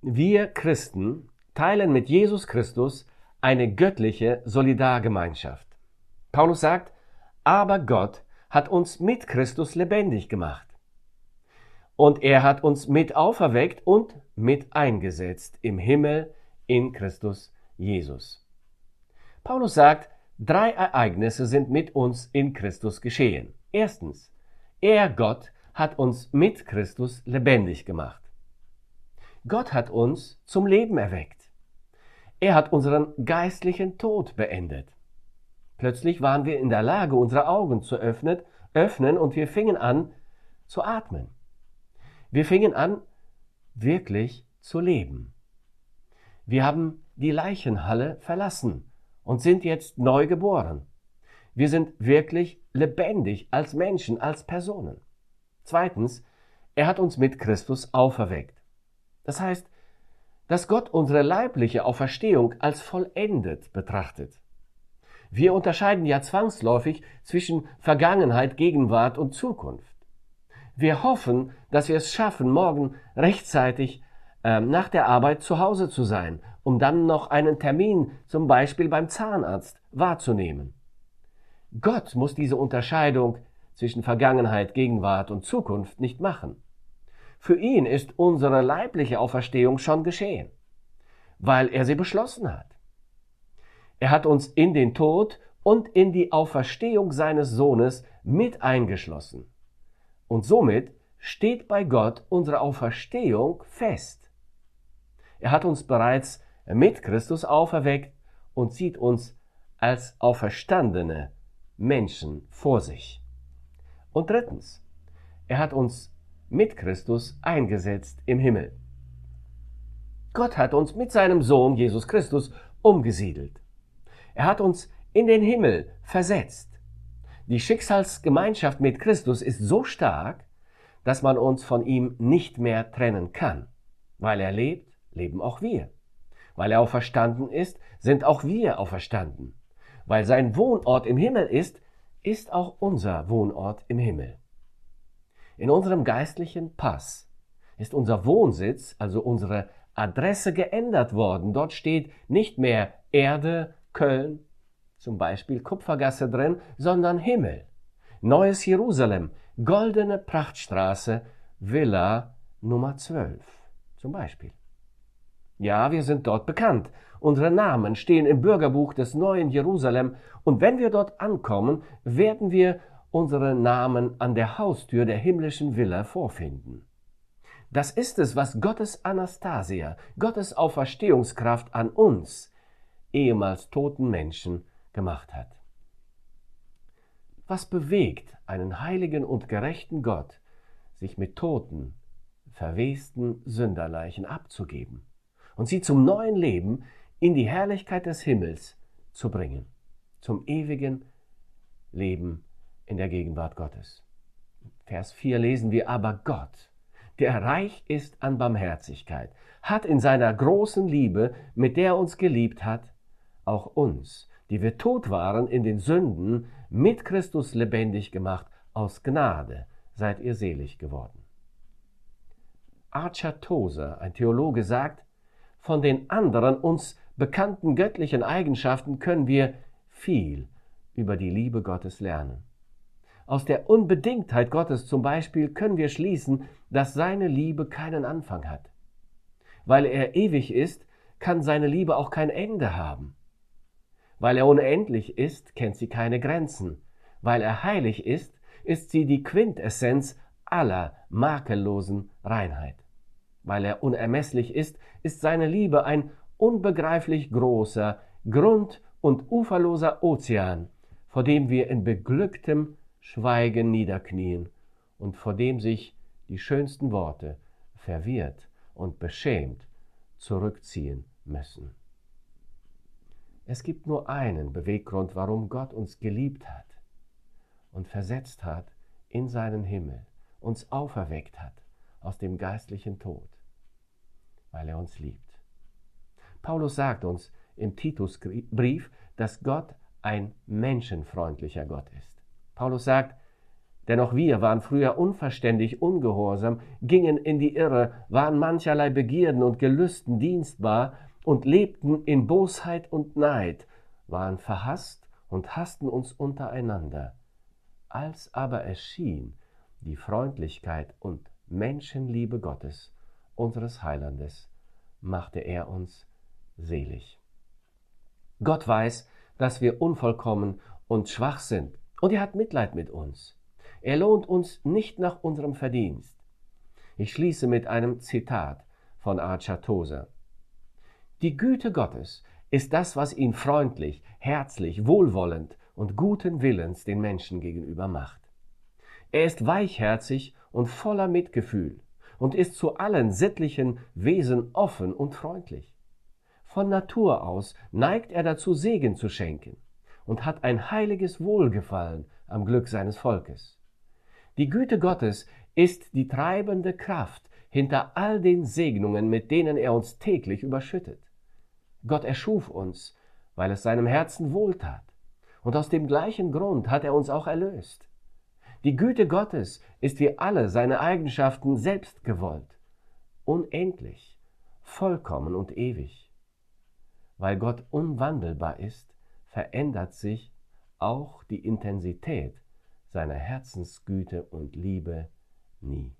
Wir Christen teilen mit Jesus Christus eine göttliche Solidargemeinschaft. Paulus sagt, aber Gott hat uns mit Christus lebendig gemacht. Und er hat uns mit auferweckt und mit eingesetzt im Himmel in Christus Jesus. Paulus sagt, drei Ereignisse sind mit uns in Christus geschehen. Erstens, er, Gott, hat uns mit Christus lebendig gemacht. Gott hat uns zum Leben erweckt. Er hat unseren geistlichen Tod beendet. Plötzlich waren wir in der Lage, unsere Augen zu öffnen, öffnen und wir fingen an zu atmen. Wir fingen an, wirklich zu leben. Wir haben die Leichenhalle verlassen und sind jetzt neu geboren. Wir sind wirklich lebendig als Menschen, als Personen. Zweitens, er hat uns mit Christus auferweckt. Das heißt, dass Gott unsere leibliche Auferstehung als vollendet betrachtet. Wir unterscheiden ja zwangsläufig zwischen Vergangenheit, Gegenwart und Zukunft. Wir hoffen, dass wir es schaffen, morgen rechtzeitig äh, nach der Arbeit zu Hause zu sein, um dann noch einen Termin zum Beispiel beim Zahnarzt wahrzunehmen. Gott muss diese Unterscheidung zwischen Vergangenheit, Gegenwart und Zukunft nicht machen. Für ihn ist unsere leibliche Auferstehung schon geschehen, weil er sie beschlossen hat. Er hat uns in den Tod und in die Auferstehung seines Sohnes mit eingeschlossen. Und somit steht bei Gott unsere Auferstehung fest. Er hat uns bereits mit Christus auferweckt und sieht uns als auferstandene Menschen vor sich. Und drittens, er hat uns mit Christus eingesetzt im Himmel. Gott hat uns mit seinem Sohn Jesus Christus umgesiedelt. Er hat uns in den Himmel versetzt. Die Schicksalsgemeinschaft mit Christus ist so stark, dass man uns von ihm nicht mehr trennen kann. Weil er lebt, leben auch wir. Weil er auferstanden ist, sind auch wir auferstanden. Weil sein Wohnort im Himmel ist, ist auch unser Wohnort im Himmel. In unserem geistlichen Pass ist unser Wohnsitz, also unsere Adresse geändert worden. Dort steht nicht mehr Erde, Köln, zum Beispiel Kupfergasse drin, sondern Himmel. Neues Jerusalem, goldene Prachtstraße, Villa Nummer 12 zum Beispiel. Ja, wir sind dort bekannt. Unsere Namen stehen im Bürgerbuch des neuen Jerusalem und wenn wir dort ankommen, werden wir unsere Namen an der Haustür der himmlischen Villa vorfinden. Das ist es, was Gottes Anastasia, Gottes Auferstehungskraft an uns, ehemals toten Menschen gemacht hat. Was bewegt einen heiligen und gerechten Gott, sich mit toten, verwesten Sünderleichen abzugeben und sie zum neuen Leben in die Herrlichkeit des Himmels zu bringen, zum ewigen Leben in der Gegenwart Gottes. Vers 4 lesen wir aber Gott, der reich ist an Barmherzigkeit, hat in seiner großen Liebe, mit der er uns geliebt hat, auch uns, die wir tot waren in den Sünden, mit Christus lebendig gemacht, aus Gnade seid ihr selig geworden. Archer Tozer, ein Theologe, sagt, von den anderen uns bekannten göttlichen Eigenschaften können wir viel über die Liebe Gottes lernen. Aus der Unbedingtheit Gottes zum Beispiel können wir schließen, dass seine Liebe keinen Anfang hat. Weil er ewig ist, kann seine Liebe auch kein Ende haben. Weil er unendlich ist, kennt sie keine Grenzen. Weil er heilig ist, ist sie die Quintessenz aller makellosen Reinheit. Weil er unermesslich ist, ist seine Liebe ein unbegreiflich großer, grund- und uferloser Ozean, vor dem wir in beglücktem Schweigen niederknien und vor dem sich die schönsten Worte verwirrt und beschämt zurückziehen müssen. Es gibt nur einen Beweggrund, warum Gott uns geliebt hat und versetzt hat in seinen Himmel, uns auferweckt hat aus dem geistlichen Tod, weil er uns liebt. Paulus sagt uns im Titusbrief, dass Gott ein menschenfreundlicher Gott ist. Paulus sagt, Denn auch wir waren früher unverständig, ungehorsam, gingen in die Irre, waren mancherlei Begierden und Gelüsten dienstbar und lebten in Bosheit und Neid, waren verhasst und hassten uns untereinander. Als aber erschien die Freundlichkeit und Menschenliebe Gottes, unseres Heilandes, machte er uns selig. Gott weiß, dass wir unvollkommen und schwach sind, und er hat Mitleid mit uns. Er lohnt uns nicht nach unserem Verdienst. Ich schließe mit einem Zitat von Archer Tozer. Die Güte Gottes ist das, was ihn freundlich, herzlich, wohlwollend und guten Willens den Menschen gegenüber macht. Er ist weichherzig und voller Mitgefühl und ist zu allen sittlichen Wesen offen und freundlich. Von Natur aus neigt er dazu, Segen zu schenken und hat ein heiliges Wohlgefallen am Glück seines Volkes. Die Güte Gottes ist die treibende Kraft hinter all den Segnungen, mit denen er uns täglich überschüttet. Gott erschuf uns, weil es seinem Herzen wohltat, und aus dem gleichen Grund hat er uns auch erlöst. Die Güte Gottes ist wie alle seine Eigenschaften selbst gewollt, unendlich, vollkommen und ewig. Weil Gott unwandelbar ist, verändert sich auch die Intensität seiner Herzensgüte und Liebe nie.